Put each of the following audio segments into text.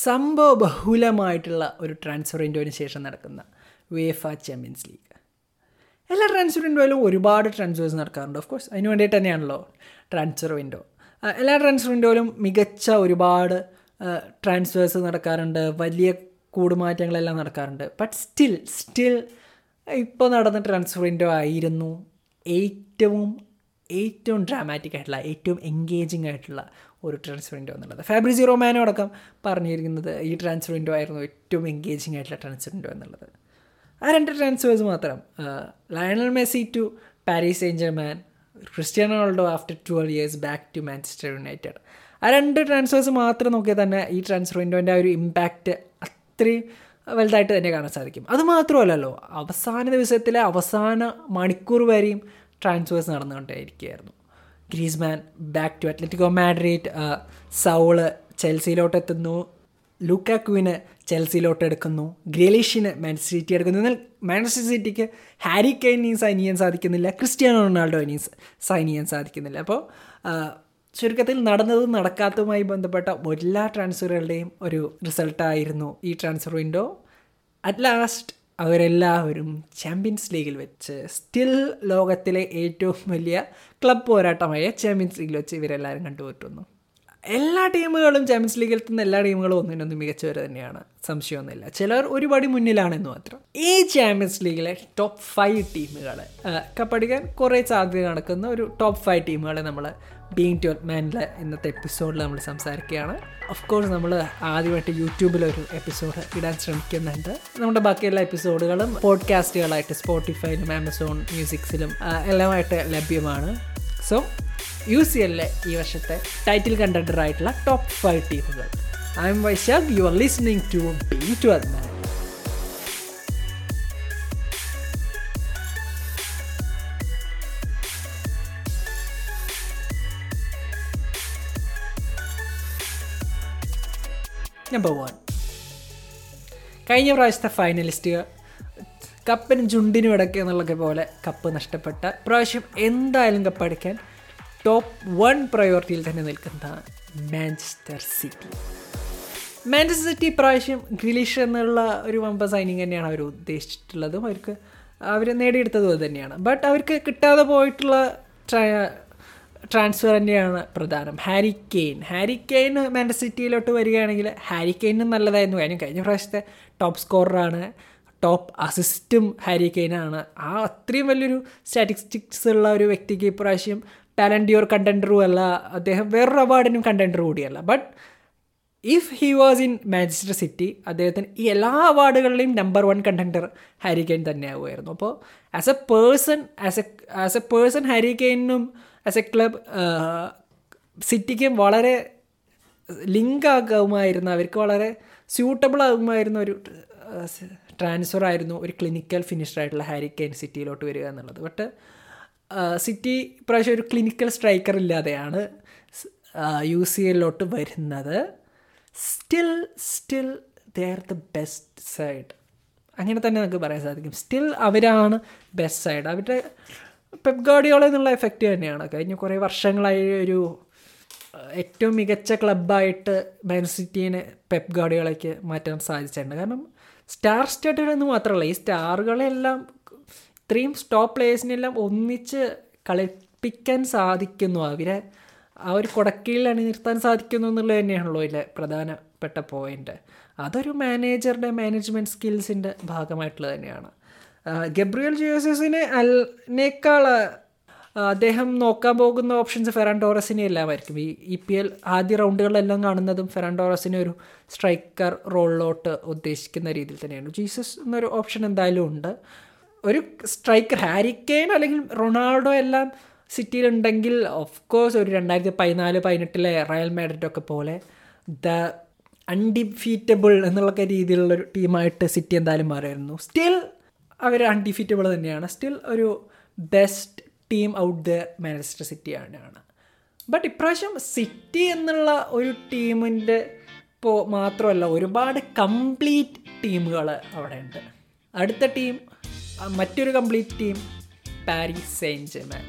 സംഭവ ബഹുലമായിട്ടുള്ള ഒരു ട്രാൻസ്ഫർ ഇൻഡോയിന് ശേഷം നടക്കുന്ന വേഫ ചാമ്പ്യൻസ് ലീഗ് എല്ലാ ട്രാൻസ്ഫർ വിൻഡോയിലും ഒരുപാട് ട്രാൻസ്ഫേഴ്സ് നടക്കാറുണ്ട്. ഓഫ് കോഴ്സ് അതിന് വേണ്ടിയിട്ട് തന്നെയാണല്ലോ ട്രാൻസ്ഫർ വിൻഡോ എല്ലാ ട്രാൻസ്ഫർ വിൻഡോയിലും മികച്ച ഒരുപാട് ട്രാൻസ്ഫേഴ്സ് നടക്കാറുണ്ട്. വലിയ കൂടുമാറ്റങ്ങളെല്ലാം നടക്കാറുണ്ട്. ബട്ട് സ്റ്റിൽ സ്റ്റിൽ ഇപ്പോൾ നടന്ന ട്രാൻസ്ഫർ വിൻഡോ ആയിരുന്നു ഏറ്റവും ഏറ്റവും ഡ്രാമാറ്റിക് ആയിട്ടുള്ള ഏറ്റവും എൻഗേജിങ് ആയിട്ടുള്ള ഒരു ട്രാൻസ്ഫർ വിൻഡോ എന്നുള്ളത്. ഫാബ്രിസി റൊമാനോ അടക്കം പറഞ്ഞിരിക്കുന്നത് ഈ ട്രാൻസ്ഫർ വിൻഡോ ആയിരുന്നു ഏറ്റവും എൻഗേജിങ് ആയിട്ടുള്ള ട്രാൻസ്ഫർ വിൻഡോ എന്നുള്ളത്. ആ രണ്ട് ട്രാൻസ്ഫേഴ്സ് മാത്രം Lionel Messi to Paris Angel man Cristiano Ronaldo after twelve years back to Manchester United ആ രണ്ട് ട്രാൻസ്ഫേഴ്സ് മാത്രം നോക്കിയാൽ തന്നെ ഈ ട്രാൻസ്ഫർ വിൻഡോന്റെ ആ ഒരു ഇമ്പാക്റ്റ് അത്രയും വലുതായിട്ട് തന്നെ കാണാൻ സാധിക്കും. അതുമാത്രമല്ലല്ലോ അവസാന ദിവസത്തിലെ അവസാന മണിക്കൂർ വരെയും transfers നടന്നുകൊണ്ടേയിരിക്കുകയായിരുന്നു. Griezmann back to Atletico Madrid Saul ചെൽസിയിലോട്ട് എത്തുന്നു ലൂക്കാക്കുവിന് ചെൽസിയിലോട്ട് എടുക്കുന്നു ഗ്രേലിഷിന് മാൻസിറ്റി സിറ്റി എടുക്കുന്നു. എന്നാൽ മാൻച്ചസ്റ്റർ സിറ്റിക്ക് ഹാരി കെയിൻ സൈൻ ചെയ്യാൻ സാധിക്കുന്നില്ല. ക്രിസ്ത്യാനോ റൊണാൾഡോ ഇനി സൈൻ ചെയ്യാൻ സാധിക്കുന്നില്ല. അപ്പോൾ ചുരുക്കത്തിൽ നടന്നതും നടക്കാത്തതുമായി ബന്ധപ്പെട്ട എല്ലാ ട്രാൻസ്ഫറുകളുടെയും ഒരു റിസൾട്ടായിരുന്നു ഈ ട്രാൻസ്ഫർ വിൻഡോ അറ്റ് ലാസ്റ്റ് അവരെല്ലാവരും ചാമ്പ്യൻസ് ലീഗിൽ വെച്ച് സ്റ്റിൽ ലോകത്തിലെ ഏറ്റവും വലിയ ക്ലബ് പോരാട്ടമായ ചാമ്പ്യൻസ് ലീഗിൽ വെച്ച് ഇവരെല്ലാവരും കണ്ടുപറ്റുന്നു എല്ലാ ടീമുകളും ചാമ്പ്യൻസ് ലീഗിൽ നിന്ന് എല്ലാ ടീമുകളും ഒന്നിനൊന്നും മികച്ചവർ തന്നെയാണ്. സംശയമൊന്നുമില്ല. ചിലർ ഒരുപാട് മുന്നിലാണെന്ന് മാത്രം. ഈ ചാമ്പ്യൻസ് ലീഗിലെ ടോപ്പ് ഫൈവ് ടീമുകൾ കപ്പടിക്കാൻ കുറേ സാധ്യത നടക്കുന്ന ഒരു ടോപ്പ് ഫൈവ് ടീമുകളെ നമ്മൾ ബീങ് ട്വൽത്ത് മാനിലെ ഇന്നത്തെ എപ്പിസോഡിൽ നമ്മൾ സംസാരിക്കുകയാണ്. ഓഫ് കോഴ്സ് നമ്മൾ ആദ്യമായിട്ട് യൂട്യൂബിലൊരു എപ്പിസോഡ് ഇടാൻ ശ്രമിക്കുന്നുണ്ട്. നമ്മുടെ ബാക്കി എല്ലാ എപ്പിസോഡുകളും പോഡ്കാസ്റ്റുകളായിട്ട് സ്പോട്ടിഫൈയിലും ആമസോൺ മ്യൂസിക്സിലും എല്ലാമായിട്ട് ലഭ്യമാണ്. സോ യു സി എല്ലിലെ ഈ വർഷത്തെ ടൈറ്റിൽ കണ്ടക്ടറായിട്ടുള്ള ടോപ്പ് ഫൈവ് ടീമുകൾ I am Vaishakh you are listening to being twelfth man number one കഴിഞ്ഞ പ്രാവശ്യത്തെ ഫൈനലിസ്റ്റുകൾ കപ്പിനും ചുണ്ടിനും ഇടയ്ക്ക് എന്നുള്ളതൊക്കെ പോലെ കപ്പ് നഷ്ടപ്പെട്ട പ്രാവശ്യം എന്തായാലും കപ്പ് അടിക്കാൻ ടോപ്പ് വൺ പ്രയോറിറ്റിയിൽ തന്നെ നിൽക്കുന്നതാണ് മാഞ്ചസ്റ്റർ സിറ്റി മാഞ്ചസ്റ്റർ സിറ്റി പ്രാവശ്യം ഗ്രിലിഷ് എന്നുള്ള ഒരു വമ്പ സൈനിങ് തന്നെയാണ് അവർ ഉദ്ദേശിച്ചിട്ടുള്ളതും. അവർക്ക് അവർ നേടിയെടുത്തതും തന്നെയാണ്. ബട്ട് അവർക്ക് കിട്ടാതെ പോയിട്ടുള്ള ട്രാൻസ്ഫർ തന്നെയാണ് പ്രധാനം. Harry Kane Harry Kane Man സിറ്റിയിലോട്ട് വരികയാണെങ്കിൽ ഹാരി കെയ്നും നല്ലതായിരുന്നു. കാര്യം കഴിഞ്ഞ പ്രാവശ്യത്തെ ടോപ്പ് സ്കോററാണ് ടോപ്പ് അസിസ്റ്റും ഹാരി കെയ്നാണ് ആ അത്രയും വലിയൊരു സ്റ്റാറ്റിസ്റ്റിക്സ് ഉള്ള ഒരു വ്യക്തിക്ക് ഇപ്രാവശ്യം ടാലന്റ് യുവർ കണ്ടൻഡറും അല്ല. അദ്ദേഹം വേറൊരു അവാർഡിനും contender കൂടിയല്ല. But if he was in Manchester City അദ്ദേഹത്തിന് ഈ എല്ലാ അവാർഡുകളിലെയും number one contender Harry Kane തന്നെയാവുമായിരുന്നു. അപ്പോൾ as a person as a as a person Harry കെയിനും as a club സിറ്റിക്കും വളരെ ലിങ്ക് ആകുമായിരുന്ന അവർക്ക് വളരെ സ്യൂട്ടബിൾ ആകുമായിരുന്ന ഒരു ട്രാൻസ്ഫർ ആയിരുന്നു ഒരു ക്ലിനിക്കൽ ഫിനിഷർ ആയിട്ടുള്ള ഹാരി കെയിൻ സിറ്റിയിലോട്ട് വരിക എന്നുള്ളത്. ബട്ട് സിറ്റി ഇപ്രാവശ്യം ഒരു ക്ലിനിക്കൽ സ്ട്രൈക്കർ ഇല്ലാതെയാണ് യു സി എല്ലിലോട്ട് വരുന്നത്. Still still they are the best side അങ്ങനെ തന്നെ നമുക്ക് പറയാൻ സാധിക്കും. സ്റ്റിൽ അവരാണ് ബെസ്റ്റ് സൈഡ് അവരുടെ പെപ് ഗാർഡിയോള എന്നുള്ള എഫക്റ്റ് തന്നെയാണ്. കഴിഞ്ഞ കുറേ വർഷങ്ങളായി ഒരു ഏറ്റവും മികച്ച ക്ലബ്ബായിട്ട് മാൻ സിറ്റീനെ പെപ് ഗാർഡിയോളയ്ക്ക് മാറ്റാൻ സാധിച്ചിട്ടുണ്ട്. കാരണം സ്റ്റാർ സ്റ്റേറ്റഡ് എന്ന് മാത്രമല്ല ഈ സ്റ്റാറുകളെല്ലാം ഇത്രയും സ്റ്റോപ്പ് പ്ലേയേഴ്സിനെല്ലാം ഒന്നിച്ച് കളിപ്പിക്കാൻ സാധിക്കുന്നു. അവരെ ആ ഒരു കുടക്കീഴിൽ അണിനിർത്താൻ സാധിക്കുന്നു എന്നുള്ളത് തന്നെയാണല്ലോ ഇതിലെ പ്രധാനപ്പെട്ട പോയിന്റ് അതൊരു മാനേജറുടെ മാനേജ്മെന്റ് സ്കിൽസിന്റെ ഭാഗമായിട്ടുള്ളത് തന്നെയാണ്. ഗബ്രിയൽ ജോസസിനെ അൽനേക്കാൾ അദ്ദേഹം നോക്കാൻ പോകുന്ന ഓപ്ഷൻസ് ഫെറാൻ ടോറസിനെ എല്ലാമായിരിക്കും. ഈ ഇ പി എൽ ആദ്യ റൗണ്ടുകളെല്ലാം കാണുന്നതും ഫെറാൻ ടോറസിനെ ഒരു സ്ട്രൈക്കർ റോളിലോട്ട് ഉദ്ദേശിക്കുന്ന രീതിയിൽ തന്നെയാണ്. ജീസസ് എന്നൊരു ഓപ്ഷൻ എന്തായാലും ഉണ്ട്. ഒരു സ്ട്രൈക്കർ ഹാരിക്കെയിൻ അല്ലെങ്കിൽ റൊണാൾഡോ എല്ലാം സിറ്റിയിലുണ്ടെങ്കിൽ ഓഫ് കോഴ്സ് ഒരു രണ്ടായിരത്തി പതിനാല് പതിനെട്ടിലെ റയൽ മാഡ്രിഡൊക്കെ പോലെ ദ അൺഡിഫീറ്റബിൾ എന്നുള്ള രീതിയിലുള്ളൊരു ടീമായിട്ട് സിറ്റി എന്തായാലും മാറിയിരുന്നു. സ്റ്റിൽ അവർ അൺഡിഫീറ്റബിൾ തന്നെയാണ്. സ്റ്റിൽ ഒരു best team out the Manchester City ആണ്. ബട്ട് ഇപ്രാവശ്യം സിറ്റി എന്നുള്ള ഒരു ടീമിന്റെ ഇപ്പോൾ മാത്രമല്ല ഒരുപാട് കംപ്ലീറ്റ് ടീമുകൾ അവിടെ ഉണ്ട്. അടുത്ത ടീം മറ്റൊരു complete team Paris Saint Germain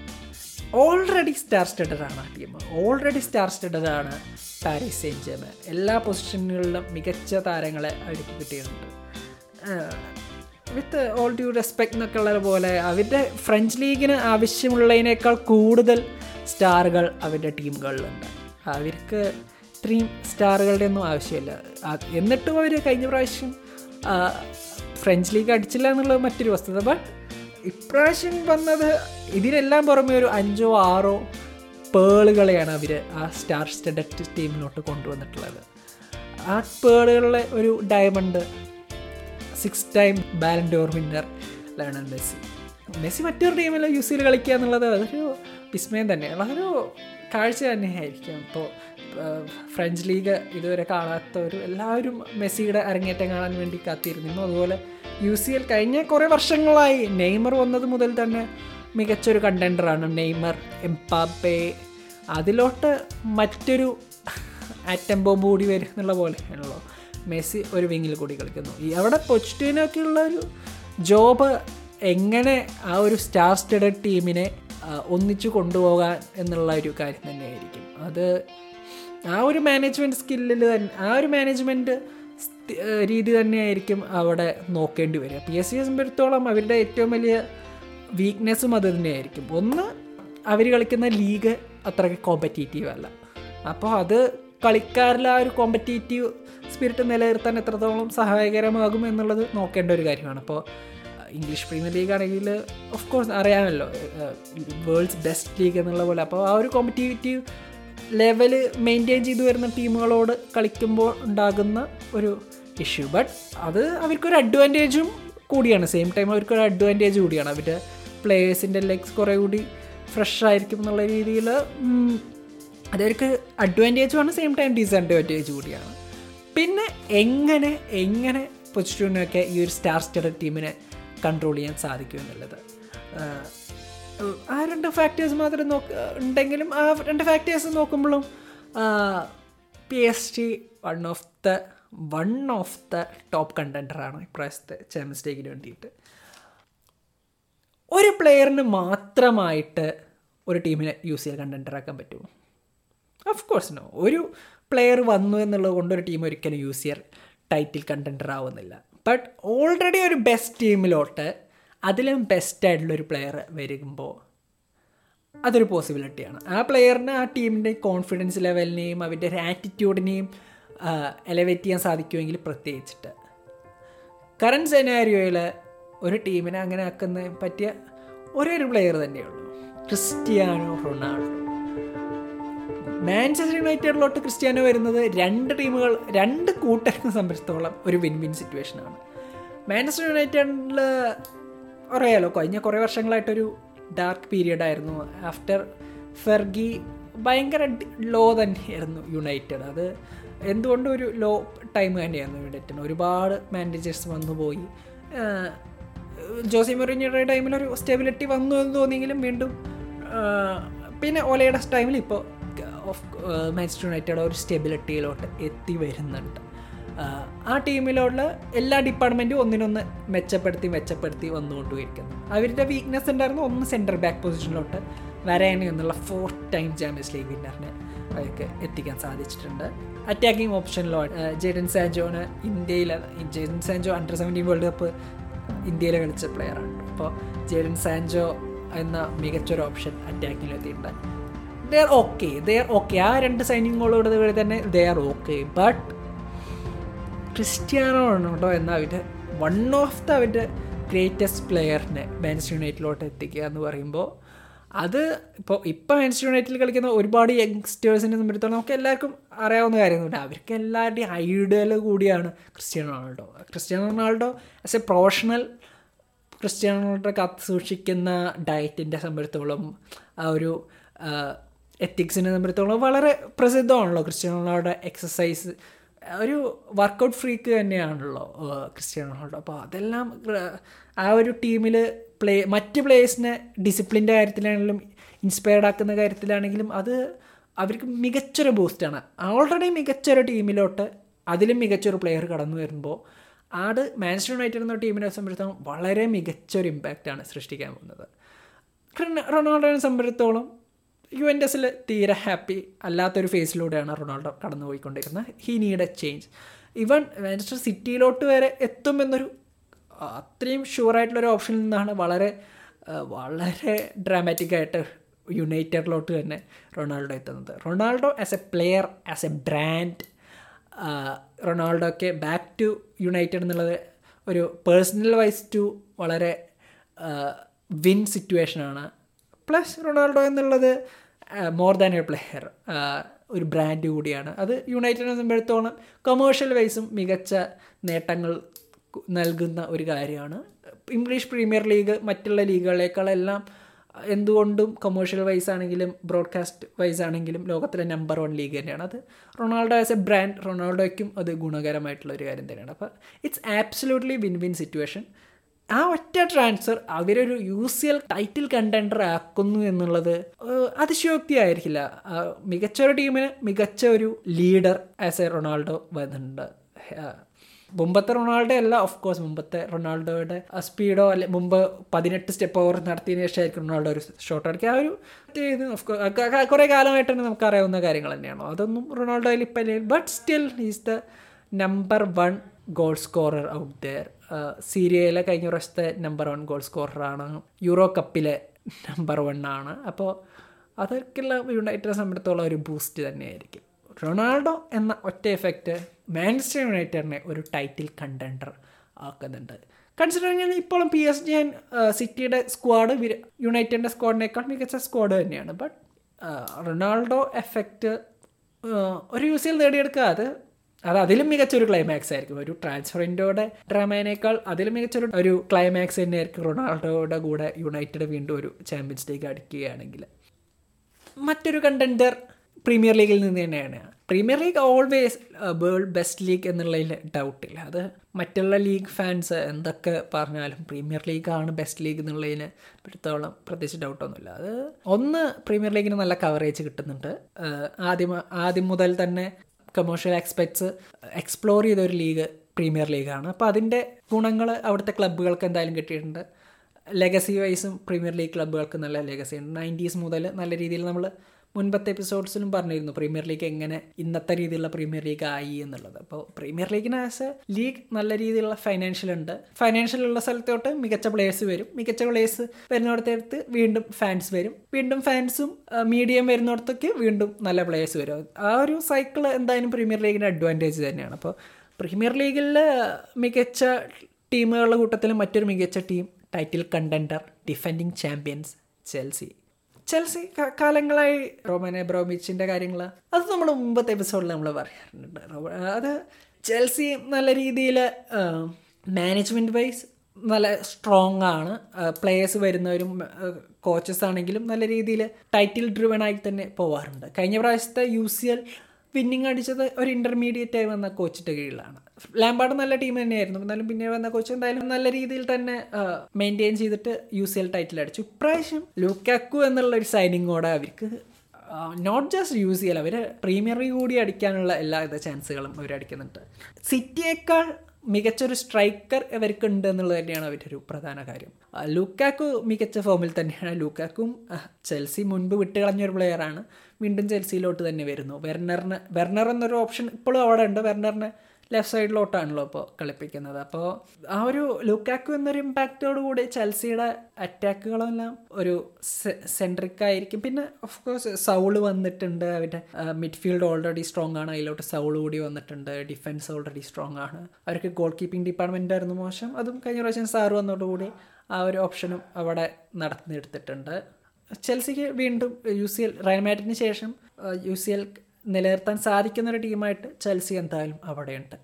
already star studded ആണ് ആ ടീം ഓൾറെഡി സ്റ്റാർ സ്റ്റഡഡ് ആണ് പാരീസ് സെയിൻ ജെമാൻ എല്ലാ പൊസിഷനുകളിലും മികച്ച താരങ്ങളെ അവർക്ക് കിട്ടിയിട്ടുണ്ട്. വിത്ത് ഓൾ ഡ്യൂ റെസ്പെക്ട് എന്നൊക്കെ ഉള്ളത് പോലെ അവരുടെ ഫ്രഞ്ച് ലീഗിന് ആവശ്യമുള്ളതിനേക്കാൾ കൂടുതൽ സ്റ്റാറുകൾ അവരുടെ ടീമുകളിലുണ്ട്. അവർക്ക് ഇത്രയും സ്റ്റാറുകളുടെ ഒന്നും ആവശ്യമില്ല. എന്നിട്ടും അവർ കഴിഞ്ഞ പ്രാവശ്യം ഫ്രഞ്ച് ലീഗ് അടിച്ചില്ല എന്നുള്ളത് മറ്റൊരു വസ്തുത. ബട്ട് ഇപ്രാവശ്യം വന്നത് ഇതിനെല്ലാം പുറമെ ഒരു അഞ്ചോ ആറോ പേളുകളെയാണ് അവർ ആ സ്റ്റാർ സ്റ്റഡക്റ്റ് ടീമിലോട്ട് കൊണ്ടുവന്നിട്ടുള്ളത്. ആ പേളുകളിലെ ഒരു diamond six time Ballon d'Or winner Lionel Messi. Messi മറ്റൊരു ടീമിൽ യു സിയിൽ കളിക്കുക എന്നുള്ളത് അതൊരു വിസ്മയം തന്നെയാണ്. അതൊരു കാഴ്ച തന്നെയായിരിക്കും. ഇപ്പോൾ ഫ്രഞ്ച് ലീഗ് ഇതുവരെ കാണാത്തവരും എല്ലാവരും മെസ്സിയുടെ അരങ്ങേറ്റം കാണാൻ വേണ്ടി കാത്തിരുന്നു. അതുപോലെ യു സി എൽ കഴിഞ്ഞ കുറേ വർഷങ്ങളായി നെയ്മർ വന്നത് മുതൽ തന്നെ മികച്ചൊരു കണ്ടൻഡറാണ് നെയ്മർ എംപാപ്പെ അതിലോട്ട് മറ്റൊരു ആറ്റം ബോംബ് കൂടി വരും എന്നുള്ള പോലെയാണല്ലോ. മെസ്സി ഒരു വിങ്ങിൽ കൂടി കളിക്കുന്നു. ഈ അവിടെ പൊച്ചിനൊക്കെയുള്ള ഒരു ജോബ് എങ്ങനെ ആ ഒരു സ്റ്റാർ സ്റ്റഡഡ് ടീമിനെ ഒന്നിച്ചു കൊണ്ടുപോകാൻ എന്നുള്ള ഒരു കാര്യം തന്നെയായിരിക്കും. അത് ആ ഒരു മാനേജ്മെന്റ് സ്കില്ലിൽ തന്നെ ആ ഒരു മാനേജ്മെന്റ് രീതി തന്നെയായിരിക്കും അവിടെ നോക്കേണ്ടി വരിക. പി എസ് സി സംബന്ധിച്ചിടത്തോളം അവരുടെ ഏറ്റവും വലിയ വീക്ക്നെസ്സും അത് തന്നെയായിരിക്കും. ഒന്ന് അവർ കളിക്കുന്ന ലീഗ് അത്രയ്ക്ക് കോമ്പറ്റീറ്റീവ് അല്ല. അപ്പോൾ അത് കളിക്കാരിൽ ആ ഒരു കോമ്പറ്റീറ്റീവ് സ്പിരിറ്റ് നിലനിർത്താൻ എത്രത്തോളം സഹായകരമാകും എന്നുള്ളത് നോക്കേണ്ട ഒരു കാര്യമാണ്. അപ്പോൾ ഇംഗ്ലീഷ് പ്രീമിയർ ലീഗ് ആണെങ്കിൽ ഓഫ് കോഴ്സ് അറിയാമല്ലോ വേൾഡ്സ് ബെസ്റ്റ് ലീഗ് എന്നുള്ള പോലെ. അപ്പോൾ ആ ഒരു കോമ്പറ്റീറ്റീവ് ലെവൽ മെയിന്റെയിൻ ചെയ്തു വരുന്ന ടീമുകളോട് കളിക്കുമ്പോൾ ഉണ്ടാകുന്ന ഒരു ഇഷ്യൂ. ബട്ട് അത് അവർക്കൊരു അഡ്വാന്റേജും കൂടിയാണ്. സെയിം ടൈം അവർക്കൊരു അഡ്വാന്റേജ് കൂടിയാണ്. അവരുടെ പ്ലേയേഴ്സിന്റെ ലെഗ്സ് കുറേ കൂടി ഫ്രഷ് ആയിരിക്കും എന്നുള്ള രീതിയിൽ അതവർക്ക് അഡ്വാന്റേജുമാണ് സെയിം ടൈം ഡിസഡ്വാന്റേജ് കൂടിയാണ്. പിന്നെ എങ്ങനെ എങ്ങനെ പൊസിറ്റീവിനൊക്കെ ഈ ഒരു സ്റ്റാർ സ്റ്റഡഡ് ടീമിനെ കൺട്രോൾ ചെയ്യാൻ സാധിക്കും എന്നുള്ളത്? ആ രണ്ട് ഫാക്ടേഴ്സ് മാത്രം നോക്ക ഉണ്ടെങ്കിലും ആ രണ്ട് ഫാക്ടേഴ്സ് നോക്കുമ്പോഴും P S G one of the one of the top കണ്ടന്ററാണ് ഇപ്രാവശ്യത്തെ ചാമ്പ്യൻസ് ലീഗിന് വേണ്ടിയിട്ട്. ഒരു പ്ലെയറിന് മാത്രമായിട്ട് ഒരു ടീമിനെ യൂസ് ചെയ്യാൻ കണ്ടന്ററാക്കാൻ പറ്റുമോ? ഓഫ് കോഴ്സ് നോ ഒരു പ്ലെയർ വന്നു എന്നുള്ളത് കൊണ്ട് ഒരു ടീം ഒരിക്കലും യൂസ് ആർ ടൈറ്റിൽ കണ്ടൻഡർ ആവുന്നില്ല. ബട്ട് ഓൾറെഡി ഒരു ബെസ്റ്റ് ടീമിലോട്ട് അതിലും ബെസ്റ്റ് ആയിട്ടുള്ള ഒരു പ്ലെയർ വരുമ്പോൾ അതൊരു പോസിബിലിറ്റിയാണ് ആ പ്ലെയറിന് ആ ടീമിന്റെ കോൺഫിഡൻസ് ലെവലിനെയും അവന്റെ ഒരു ആറ്റിറ്റ്യൂഡിനെയും എലവേറ്റ് ചെയ്യാൻ സാധിക്കുമെങ്കിൽ പ്രത്യേകിച്ചിട്ട്. കറണ്ട് സെനാരിയോയിൽ ഒരു ടീമിനെ അങ്ങനെ ആക്കുന്ന പറ്റിയ ഒരേ ഒരു പ്ലെയർ തന്നെയുള്ളൂ. Cristiano Ronaldo. മാഞ്ചസ്റ്റർ യുണൈറ്റഡിലോട്ട് ക്രിസ്ത്യാനോ വരുന്നത് രണ്ട് ടീമുകൾ രണ്ട് കൂട്ടരെ സംബന്ധിച്ചിടത്തോളം ഒരു വിൻ വിൻ സിറ്റുവേഷനാണ് മാഞ്ചസ്റ്റർ യുണൈറ്റഡിൽ അറിയാലോ കഴിഞ്ഞ കുറേ വർഷങ്ങളായിട്ടൊരു ഡാർക്ക് പീരിയഡ് ആയിരുന്നു. ആഫ്റ്റർ ഫെർഗി ഭയങ്കര ലോ തന്നെയായിരുന്നു യുണൈറ്റഡ് അത് എന്തുകൊണ്ടും ഒരു ലോ ടൈം തന്നെയായിരുന്നു യുണൈറ്റഡ് ഒരുപാട് മാനേജേഴ്സ് വന്നു പോയി. ജോസി മൊറിഞ്ഞയുടെ ടൈമിൽ ഒരു സ്റ്റെബിലിറ്റി വന്നു എന്ന് തോന്നിയെങ്കിലും വീണ്ടും പിന്നെ ഒലയുടെ ടൈമിൽ ഇപ്പോൾ ഓഫ് മാഞ്ചസ്റ്റർ യുണൈറ്റഡ് ഒരു സ്റ്റെബിലിറ്റിയിലോട്ട് എത്തി വരുന്നുണ്ട്. ആ ടീമിലുള്ള എല്ലാ ഡിപ്പാർട്ട്മെന്റും ഒന്നിനൊന്ന് മെച്ചപ്പെടുത്തി മെച്ചപ്പെടുത്തി വന്നുകൊണ്ടിരിക്കുന്നു അവരുടെ വീക്ക്നെസ് ഉണ്ടായിരുന്നു ഒന്ന് സെന്റർ ബാക്ക് പൊസിഷനിലോട്ട് വരാനി എന്നുള്ള ഫോർ ടൈം ചാമ്പ്യൻസ് ലീഗ് വിന്നറിനെ അവർക്ക് എത്തിക്കാൻ സാധിച്ചിട്ടുണ്ട്. അറ്റാക്കിംഗ് ഓപ്ഷനിലോ ജെഡൻ സാൻജോന് ഇന്ത്യയിൽ Jadon Sancho under seventeen World Cup ഇന്ത്യയിൽ കളിച്ച പ്ലെയറാണ് അപ്പോൾ ജെഡൻ സാൻജോ എന്ന മികച്ചൊരു ഓപ്ഷൻ അറ്റാക്കിങ്ങിൽ എത്തിയിട്ടുണ്ട് they are okay they are okay ആ രണ്ട് സൈനിങ്ങോളോട് തന്നെ they are okay but Cristiano Ronaldo എന്ന അവന്റെ വൺ ഓഫ് ദ അവന്റെ ഗ്രേറ്റസ്റ്റ് പ്ലെയറിനെ മാൻസ്റ്റർ യുണൈറ്റിലോട്ട് എത്തിക്കുക എന്ന് പറയുമ്പോൾ അത് ഇപ്പോൾ ഇപ്പോൾ മാൻസ്റ്റർ യുണൈറ്റിൽ കളിക്കുന്ന ഒരുപാട് യങ്സ്റ്റേഴ്സിനെ സംബന്ധിച്ചിടത്തോളം നമുക്ക് എല്ലാവർക്കും അറിയാവുന്ന കാര്യമൊന്നുമില്ല. അവർക്ക് എല്ലാവരുടെയും ഐഡിയൽ കൂടിയാണ് Cristiano Ronaldo. Cristiano Ronaldo as a professional Cristiano Ronaldo കാത്തു സൂക്ഷിക്കുന്ന ഡയറ്റിന്റെ സംബന്ധിച്ചിടത്തോളം ആ ഒരു എത്തിക്സിനെ സംബന്ധിച്ചോളം വളരെ പ്രസിദ്ധമാണല്ലോ ക്രിസ്ത്യൻ റൊണാൾഡോ എക്സസൈസ് ഒരു വർക്കൗട്ട് ഫ്രീക്ക് തന്നെയാണല്ലോ ക്രിസ്ത്യൻ റൊണാൾഡോ അപ്പോൾ അതെല്ലാം ആ ഒരു ടീമിൽ പ്ലേ മറ്റ് പ്ലേയേഴ്സിനെ ഡിസിപ്ലിന്റെ കാര്യത്തിലാണെങ്കിലും ഇൻസ്പയർഡ് ആക്കുന്ന കാര്യത്തിലാണെങ്കിലും അത് അവർക്ക് മികച്ചൊരു ബൂസ്റ്റാണ് ഓൾറെഡി മികച്ചൊരു ടീമിലോട്ട് അതിലും മികച്ചൊരു പ്ലെയർ കടന്നു വരുമ്പോൾ ആട് മാൻസ്റ്റർ യുണൈറ്റഡ് എന്ന ടീമിനെ സംബന്ധിച്ചിടത്തോളം വളരെ മികച്ചൊരു ഇമ്പാക്റ്റാണ് സൃഷ്ടിക്കാൻ പോകുന്നത്. റൊണ- റൊണാൾഡോയെ സംബന്ധിച്ചിടത്തോളം യുവന്റസിൽ തീരെ ഹാപ്പി അല്ലാത്തൊരു ഫേസിലൂടെയാണ് റൊണാൾഡോ കടന്നു പോയിക്കൊണ്ടിരിക്കുന്നത് ഹി നീഡ് എ ചേഞ്ച് ഇവൻ മാഞ്ചസ്റ്റർ സിറ്റിയിലോട്ട് വരെ എത്തുമെന്നൊരു അത്രയും ഷുവറായിട്ടുള്ളൊരു ഓപ്ഷനിൽ നിന്നാണ് വളരെ വളരെ ഡ്രാമാറ്റിക്കായിട്ട് യുണൈറ്റഡിലോട്ട് തന്നെ റൊണാൾഡോ എത്തുന്നത്. Ronaldo as a player as a brand റൊണാൾഡോക്ക് back to United എന്നുള്ളത് ഒരു പേഴ്സണൽ വൈസ് ടു വളരെ വിൻ സിറ്റുവേഷനാണ് പ്ലസ് റൊണാൾഡോ എന്നുള്ളത് മോർ ദാൻ എ പ്ലെയർ ഒരു ബ്രാൻഡ് കൂടിയാണ്. അത് യുണൈറ്റഡിനെ സംബന്ധിച്ചിടത്തോളം കൊമേഴ്ഷ്യൽ വൈസും മികച്ച നേട്ടങ്ങൾ നൽകുന്ന ഒരു കാര്യമാണ്. ഇംഗ്ലീഷ് പ്രീമിയർ ലീഗ് മറ്റുള്ള ലീഗുകളേക്കാളെല്ലാം എന്തുകൊണ്ടും കൊമേഴ്ഷ്യൽ വൈസ് ആണെങ്കിലും ബ്രോഡ്കാസ്റ്റ് വൈസ് ആണെങ്കിലും ലോകത്തിലെ നമ്പർ വൺ ലീഗ് തന്നെയാണ്. അത് റൊണാൾഡോ ആസ് എ ബ്രാൻഡ് റൊണാൾഡോയ്ക്കും അത് ഗുണകരമായിട്ടുള്ള ഒരു കാര്യം തന്നെയാണ്. അപ്പോൾ it's absolutely win win situation ആ ഒറ്റ ട്രാൻസ്ഫർ അവരൊരു U C L title contender ആക്കുന്നു എന്നുള്ളത് അതിശയോക്തി ആയിരിക്കില്ല മികച്ച ഒരു ടീമിന് മികച്ച ഒരു ലീഡർ ആസ് എ റൊണാൾഡോ വരുന്നുണ്ട്. മുമ്പത്തെ റൊണാൾഡോ അല്ല ഓഫ് കോഴ്സ് മുമ്പത്തെ റൊണാൾഡോയുടെ സ്പീഡോ അല്ലെ മുമ്പ് പതിനെട്ട് സ്റ്റെപ്പ് ഓവർ നടത്തിയതിന് ശേഷമായിരിക്കും റൊണാൾഡോ ഒരു ഷോട്ട് അടിക്കുക. ആ ഒരു കുറേ കാലമായിട്ട് തന്നെ നമുക്ക് അറിയാവുന്ന കാര്യങ്ങൾ തന്നെയാണോ. അതൊന്നും റൊണാൾഡോയിൽ ഇപ്പം but still is the number one goal scorer out there സീരിയയിലെ കഴിഞ്ഞ പ്രാവശ്യത്തെ നമ്പർ വൺ ഗോൾ സ്കോററാണ് യൂറോ കപ്പിലെ നമ്പർ വൺ ആണ്. അപ്പോൾ അതൊക്കെയുള്ള യുണൈറ്റഡിനെ സംബന്ധിച്ചിടത്തോളം ഒരു ബൂസ്റ്റ് തന്നെയായിരിക്കും. റൊണാൾഡോ എന്ന ഒറ്റ എഫക്റ്റ് മാൻസ്റ്റർ യുണൈറ്റഡിനെ ഒരു ടൈറ്റിൽ കണ്ടൻഡർ ആക്കുന്നുണ്ട്. കൺസിഡറിങ് ഇപ്പോഴും പി എസ് ജി ആൻഡ് സിറ്റിയുടെ സ്ക്വാഡ് യുണൈറ്റഡിന്റെ സ്ക്വാഡിനേക്കാൾ മികച്ച സ്ക്വാഡ് തന്നെയാണ്. ബട്ട് റൊണാൾഡോ എഫക്റ്റ് ഒരു യൂസിൽ നേടിയെടുക്കാതെ അത് അതിലും മികച്ചൊരു ക്ലൈമാക്സ് ആയിരിക്കും. ഒരു ട്രാൻസ്ഫറിന്റെയുടെ ഡ്രാമേനേക്കാൾ അതിലും മികച്ചൊരു ഒരു ക്ലൈമാക്സ് തന്നെയായിരിക്കും റൊണാൾഡോയുടെ കൂടെ യുണൈറ്റഡ് വീണ്ടും ഒരു ചാമ്പ്യൻസ് ലീഗ് അടിക്കുകയാണെങ്കിൽ. മറ്റൊരു കണ്ടൻഡർ പ്രീമിയർ ലീഗിൽ നിന്ന് തന്നെയാണ്. Premier League always world best league എന്നുള്ളതിൽ ഡൗട്ടില്ല അത് മറ്റുള്ള ലീഗ് ഫാൻസ് എന്തൊക്കെ പറഞ്ഞാലും പ്രീമിയർ ലീഗാണ് ബെസ്റ്റ് ലീഗ് എന്നുള്ളതിന് പിടുത്തോളം പ്രത്യേകിച്ച് ഡൗട്ടൊന്നുമില്ല അത് ഒന്ന് പ്രീമിയർ ലീഗിന് നല്ല കവറേജ് കിട്ടുന്നുണ്ട്. ആദ്യം ആദ്യം മുതൽ തന്നെ കമേഴ്ഷ്യൽ എക്സ്പെക്ട്സ് എക്സ്പ്ലോർ ചെയ്ത ഒരു ലീഗ് പ്രീമിയർ ലീഗാണ് അപ്പോൾ അതിന്റെ ഗുണങ്ങൾ അവിടുത്തെ ക്ലബ്ബുകൾക്ക് എന്തായാലും കിട്ടിയിട്ടുണ്ട്. ലെഗസി വൈസും പ്രീമിയർ ലീഗ് ക്ലബ്ബുകൾക്ക് നല്ല ലെഗസി ഉണ്ട്. നയന്റീസ് മുതൽ നല്ല രീതിയിൽ നമ്മൾ മുൻപത്തെ എപ്പിസോഡ്സിലും പറഞ്ഞിരുന്നു പ്രീമിയർ ലീഗ് എങ്ങനെ ഇന്നത്തെ രീതിയിലുള്ള പ്രീമിയർ ലീഗ് ആയി എന്നുള്ളത്. അപ്പോൾ പ്രീമിയർ ലീഗിന് ആസ് എ ലീഗ് നല്ല രീതിയിലുള്ള ഫൈനാൻഷ്യൽ ഉണ്ട്. ഫൈനാൻഷ്യൽ ഉള്ള സ്ഥലത്തോട്ട് മികച്ച പ്ലേയേഴ്സ് വരും. മികച്ച പ്ലേയേഴ്സ് വരുന്നിടത്തെടുത്ത് വീണ്ടും ഫാൻസ് വരും. വീണ്ടും ഫാൻസും മീഡിയം വരുന്നിടത്തേക്ക് വീണ്ടും നല്ല പ്ലേയേഴ്സ് വരും. ആ ഒരു സൈക്കിൾ എന്തായാലും പ്രീമിയർ ലീഗിന് അഡ്വാന്റേജ് തന്നെയാണ്. അപ്പോൾ പ്രീമിയർ ലീഗിൽ മികച്ച ടീമുകളുടെ കൂട്ടത്തിൽ മറ്റൊരു മികച്ച team title contender defending champions Chelsea Chelsea കാലങ്ങളായി റോമൻ എബ്രോമിച്ചിന്റെ കാര്യങ്ങൾ അത് നമ്മൾ മുമ്പത്തെ എപ്പിസോഡിൽ നമ്മൾ പറയാറുണ്ട്. അത് ചെൽസി നല്ല രീതിയിൽ മാനേജ്മെന്റ് വൈസ് നല്ല സ്ട്രോങ് ആണ്. പ്ലേയേഴ്സ് വരുന്നവരും കോച്ചസ് ആണെങ്കിലും നല്ല രീതിയിൽ ടൈറ്റിൽ ഡ്രിവൺ ആയി തന്നെ പോവാറുണ്ട്. കഴിഞ്ഞ പ്രാവശ്യത്തെ യു സി എൽ വിന്നിങ് അടിച്ചത് ഒരു ഇന്റർമീഡിയറ്റ് ആയി വന്ന കോച്ചിന്റെ കീഴിലാണ്. ലാംബാർഡ് നല്ല ടീം തന്നെയായിരുന്നു. എന്നാലും പിന്നെ വന്ന കോച്ച് എന്തായാലും നല്ല രീതിയിൽ തന്നെ മെയിന്റെയിൻ ചെയ്തിട്ട് യു സി എൽ ടൈറ്റിൽ അടിച്ചു. ഇപ്രാവശ്യം ലൂക്കാക്കു എന്നുള്ള ഒരു സൈനിങ്ങോടെ അവർക്ക് not just U C L our Premier League കൂടി അടിക്കാനുള്ള എല്ലാവിധ ചാൻസുകളും അവർ അടിക്കുന്നുണ്ട്. സിറ്റിയേക്കാൾ മികച്ചൊരു സ്ട്രൈക്കർ ഇവർക്കുണ്ട് എന്നുള്ളത് തന്നെയാണ് അവരുടെ ഒരു പ്രധാന കാര്യം. ലൂക്കാക്കു മികച്ച ഫോമിൽ തന്നെയാണ്. ലൂക്കാക്കും ചെൽസി മുൻപ് വിട്ടുകളഞ്ഞൊരു പ്ലെയറാണ് വീണ്ടും ചെൽസിയിലോട്ട് തന്നെ വരുന്നു. വെർണറിന് വെർണർ എന്നൊരു ഓപ്ഷൻ ഇപ്പോഴും അവിടെ ഉണ്ട്. വെർണറിന് ലെഫ്റ്റ് സൈഡിലോട്ടാണല്ലോ ഇപ്പോൾ കളിപ്പിക്കുന്നത്. അപ്പോൾ ആ ഒരു ലുക്കാക്കു എന്നൊരു ഇമ്പാക്റ്റോട് കൂടി ചെൽസിയുടെ അറ്റാക്കുകളെല്ലാം ഒരു സെൻട്രിക് ആയിരിക്കും. പിന്നെ ഓഫ് കോഴ്സ് സൗൾ വന്നിട്ടുണ്ട്. അവരുടെ മിഡ്ഫീൽഡ് ഓൾറെഡി സ്ട്രോങ് ആണ്. അതിലോട്ട് സൗൾ കൂടി വന്നിട്ടുണ്ട്. ഡിഫൻസ് ഓൾറെഡി സ്ട്രോങ് ആണ്. അവർക്ക് ഗോൾ കീപ്പിംഗ് ഡിപ്പാർട്ട്മെന്റ് ആയിരുന്നു മോശം. അതും കഴിഞ്ഞ പ്രാവശ്യം സാറ് വന്നതോടുകൂടി ആ ഒരു ഓപ്ഷനും അവിടെ നടത്തിയെടുത്തിട്ടുണ്ട്. ചെൽസിക്ക് വീണ്ടും യു സി എൽ റയൽമാറ്റിന് ശേഷം യു സി എൽ നിലനിർത്താൻ സാധിക്കുന്ന ഒരു ടീമായിട്ട് ചെൽസി എന്തായാലും അവിടെയുണ്ട്.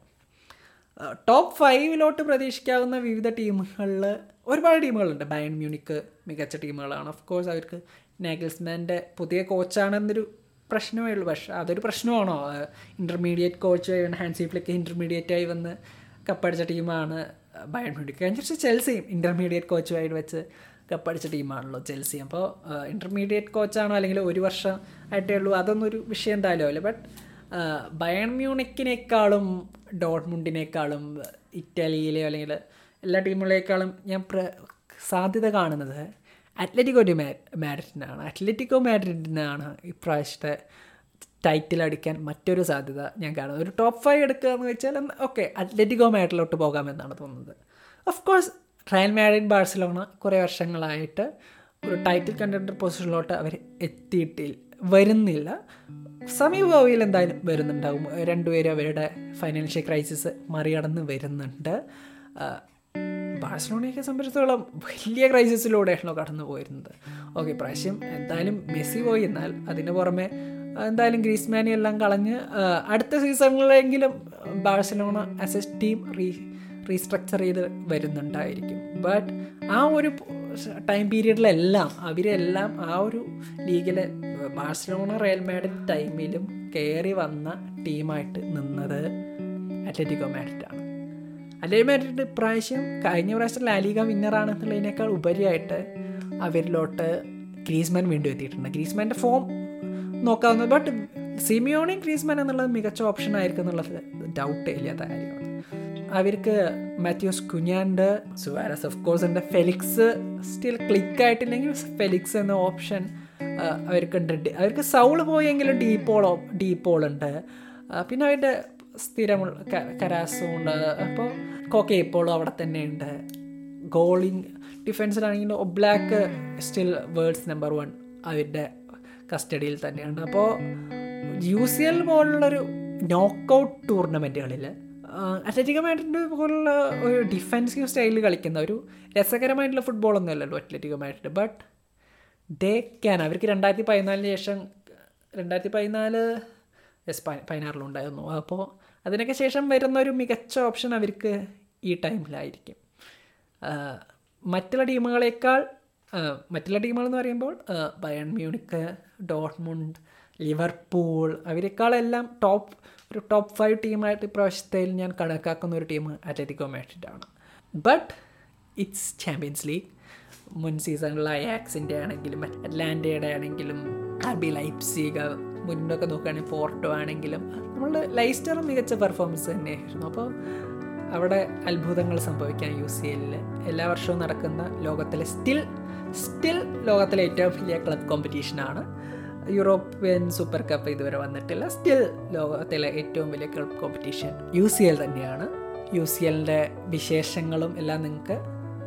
ടോപ്പ് ഫൈവിലോട്ട് പ്രതീക്ഷിക്കാവുന്ന വിവിധ ടീമുകളിൽ ഒരുപാട് ടീമുകളുണ്ട്. ബയൺ മ്യൂണിക്ക് മികച്ച ടീമുകളാണ്. ഓഫ് കോഴ്സ് അവർക്ക് നാഗൽസ്മാന്റെ പുതിയ കോച്ചാണെന്നൊരു പ്രശ്നമേ ഉള്ളൂ. പക്ഷേ അതൊരു പ്രശ്നമാണോ? Intermediate coach Hansi Flick intermediate ആയി വന്ന് കപ്പടിച്ച ടീമാണ് ബയൺ മ്യൂണിക്ക് കഴിഞ്ഞ ചെൽസിയും ഇന്റർമീഡിയറ്റ് കോച്ചുമായിട്ട് വെച്ച് കപ്പടിച്ച ടീമാണല്ലോ ചെൽസി. അപ്പോൾ ഇന്റർമീഡിയറ്റ് കോച്ചാണോ അല്ലെങ്കിൽ ഒരു വർഷം ആയിട്ടേ ഉള്ളൂ അതൊന്നും ഒരു വിഷയം എന്തായാലും അല്ല. ബട്ട് ബയൺ മ്യൂണിക്കിനേക്കാളും ഡോട്ട്മുണ്ടിനേക്കാളും ഇറ്റലിയിലെയോ അല്ലെങ്കിൽ എല്ലാ ടീമുകളേക്കാളും ഞാൻ പ്ര സാധ്യത കാണുന്നത് അത്ലറ്റിക്കോ ഡി മാഡ്രിഡിനാണ് അത്ലറ്റിക്കോ മാഡ്രിഡിനാണ് ഇപ്രാവശ്യത്തെ ടൈറ്റിൽ അടിക്കാൻ മറ്റൊരു സാധ്യത ഞാൻ കാണുന്നത്. ഒരു ടോപ്പ് ഫൈവ് എടുക്കുക എന്ന് വെച്ചാൽ ഓക്കെ അത്ലറ്റിക്കോ മാഡ്രിലോട്ട് പോകാമെന്നാണ് തോന്നുന്നത്. Of course Real Madrid Barcelona കുറേ വർഷങ്ങളായിട്ട് ഒരു ടൈറ്റിൽ കണ്ടൻഡർ പൊസിഷനിലോട്ട് അവർ എത്തിയിട്ടില്ല വരുന്നില്ല. സമീപഭാവിയിൽ എന്തായാലും വരുന്നുണ്ടാവും. രണ്ടുപേരും അവരുടെ ഫൈനാൻഷ്യൽ ക്രൈസിസ് മറികടന്ന് വരുന്നുണ്ട്. ബാഴ്സലോണയൊക്കെ സംബന്ധിച്ചിടത്തോളം വലിയ ക്രൈസിസിലൂടെയാണല്ലോ കടന്നു പോയിരുന്നത്. ഓക്കെ പ്രാവശ്യം എന്തായാലും മെസ്സി പോയി. എന്നാൽ അതിന് പുറമെ എന്തായാലും ഗ്രീസ്മാനി എല്ലാം കളഞ്ഞ് അടുത്ത സീസണിലെങ്കിലും Barcelona as a team re restructure ചെയ്ത് വരുന്നുണ്ടായിരിക്കും. ബട്ട് ആ ഒരു ടൈം പീരീഡിലെല്ലാം അവരെല്ലാം ആ ഒരു ലീഗിലെ ബാഴ്സലോണ റയൽ മാഡ്രിഡ് ടൈമിലും കയറി വന്ന ടീമായിട്ട് നിന്നത് അത്ലറ്റിക്കോ മാഡ്രിഡാണ് അത്ലറ്റിക് മാഡ്രിഡ് ഇപ്രാവശ്യം കഴിഞ്ഞ പ്രാവശ്യം ലാലിക വിന്നറാണെന്നുള്ളതിനേക്കാൾ ഉപരിയായിട്ട് അവരിലോട്ട് ഗ്രീസ്മാൻ വീണ്ടും എത്തിയിട്ടുണ്ട്. ഗ്രീസ്മാന്റെ ഫോം നോക്കാവുന്നത് ബട്ട് സിമിയോണി ഗ്രീസ്മാൻ എന്നുള്ളത് മികച്ച ഓപ്ഷൻ ആയിരിക്കും എന്നുള്ളത് ഡൗട്ട് ഇല്ലാത്ത കാര്യമാണ്. അവർക്ക് മാത്യൂസ് കുഞ്ഞാണ്ട് സുവാരസ് ഓഫ് കോഴ്സ് ഉണ്ട് ഫെലിക്സ് സ്റ്റിൽ ക്ലിക്ക് ആയിട്ടില്ലെങ്കിൽ ഫെലിക്സ് എന്ന ഓപ്ഷൻ അവർക്കുണ്ട്. അവർക്ക് സൗൾ പോയെങ്കിലും ഡീപ്പോൾ ഡീപ്പോൾ ഉണ്ട്. പിന്നെ അവരുടെ സ്ഥിരമുള്ള കരാസും ഉണ്ട്. അപ്പോൾ കോക്കെ ഇപ്പോഴും അവിടെ തന്നെ ഉണ്ട്. ഗോളിങ് ഡിഫൻസിലാണെങ്കിൽ Oblak still world's number one അവരുടെ കസ്റ്റഡിയിൽ തന്നെയാണ് അപ്പോൾ യു സി എൽ പോലുള്ളൊരു നോക്കൗട്ട് ടൂർണമെന്റുകളിൽ അത്ലറ്റിക്കോ മാഡ്രിഡ് പോലുള്ള ഒരു ഡിഫെൻസീവ് സ്റ്റൈലിൽ കളിക്കുന്ന ഒരു രസകരമായിട്ടുള്ള ഫുട്ബോളൊന്നും അല്ലല്ലോ Atletico Madrid but they can അവർക്ക് രണ്ടായിരത്തി പതിനാലിന് ശേഷം രണ്ടായിരത്തി പതിനാല് എസ് പതിനാറിലുണ്ടായിരുന്നു അപ്പോൾ അതിനൊക്കെ ശേഷം വരുന്ന ഒരു മികച്ച ഓപ്ഷൻ അവർക്ക് ഈ ടൈമിലായിരിക്കും മറ്റുള്ള ടീമുകളേക്കാൾ മറ്റുള്ള ടീമുകളെന്ന് പറയുമ്പോൾ ബയൺ മ്യൂണിക്ക് ഡോട്ട്മുണ്ട് ലിവർപൂൾ അവരെക്കാളെല്ലാം ടോപ്പ് ഒരു ടോപ്പ് ഫൈവ് ടീമായിട്ട് ഇപ്രാവശ്യത്തിൽ ഞാൻ കണക്കാക്കുന്ന ഒരു ടീം അത്ലറ്റിക്കോ മാഡ്രിഡാണ് ബട്ട് ഇറ്റ്സ് ചാമ്പ്യൻസ് ലീഗ് മുൻ സീസണിലുള്ള അയാക്സിന്റെ ആണെങ്കിലും അറ്റ്ലാന്റയുടെ ആണെങ്കിലും ആർബി ലൈപ്സിക മുന്നൊക്കെ നോക്കുകയാണെങ്കിൽ ഫോർട്ടോ ആണെങ്കിലും നമ്മളുടെ ലൈസ്റ്ററും മികച്ച പെർഫോമൻസ് തന്നെയായിരുന്നു. അപ്പോൾ അവിടെ അത്ഭുതങ്ങൾ സംഭവിക്കാൻ യു സി എല്ലിൽ എല്ലാ വർഷവും നടക്കുന്ന ലോകത്തിലെ സ്റ്റിൽ സ്റ്റിൽ ലോകത്തിലെ ഏറ്റവും വലിയ ക്ലബ് കോമ്പറ്റീഷനാണ് യൂറോപ്യൻ സൂപ്പർ കപ്പ് ഇതുവരെ വന്നിട്ടില്ല. സ്റ്റിൽ ലോകത്തിലെ ഏറ്റവും വലിയ club competition U C L തന്നെയാണ്. യു സി എല്ലിന്റെ വിശേഷങ്ങളും എല്ലാം നിങ്ങൾക്ക്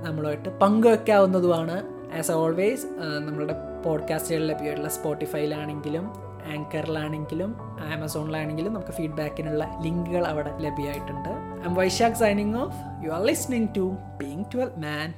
നമ്മളുമായിട്ട് പങ്കുവെക്കാവുന്നതുമാണ്. ആസ് ഓൾവേസ് നമ്മളുടെ പോഡ്കാസ്റ്റുകളിൽ ലഭ്യമായിട്ടുള്ള സ്പോട്ടിഫൈയിലാണെങ്കിലും ആങ്കറിലാണെങ്കിലും ആമസോണിലാണെങ്കിലും നമുക്ക് ഫീഡ്ബാക്കിനുള്ള ലിങ്കുകൾ അവിടെ ലഭ്യമായിട്ടുണ്ട്. I am Vaishakh signing off you are listening to being twelve man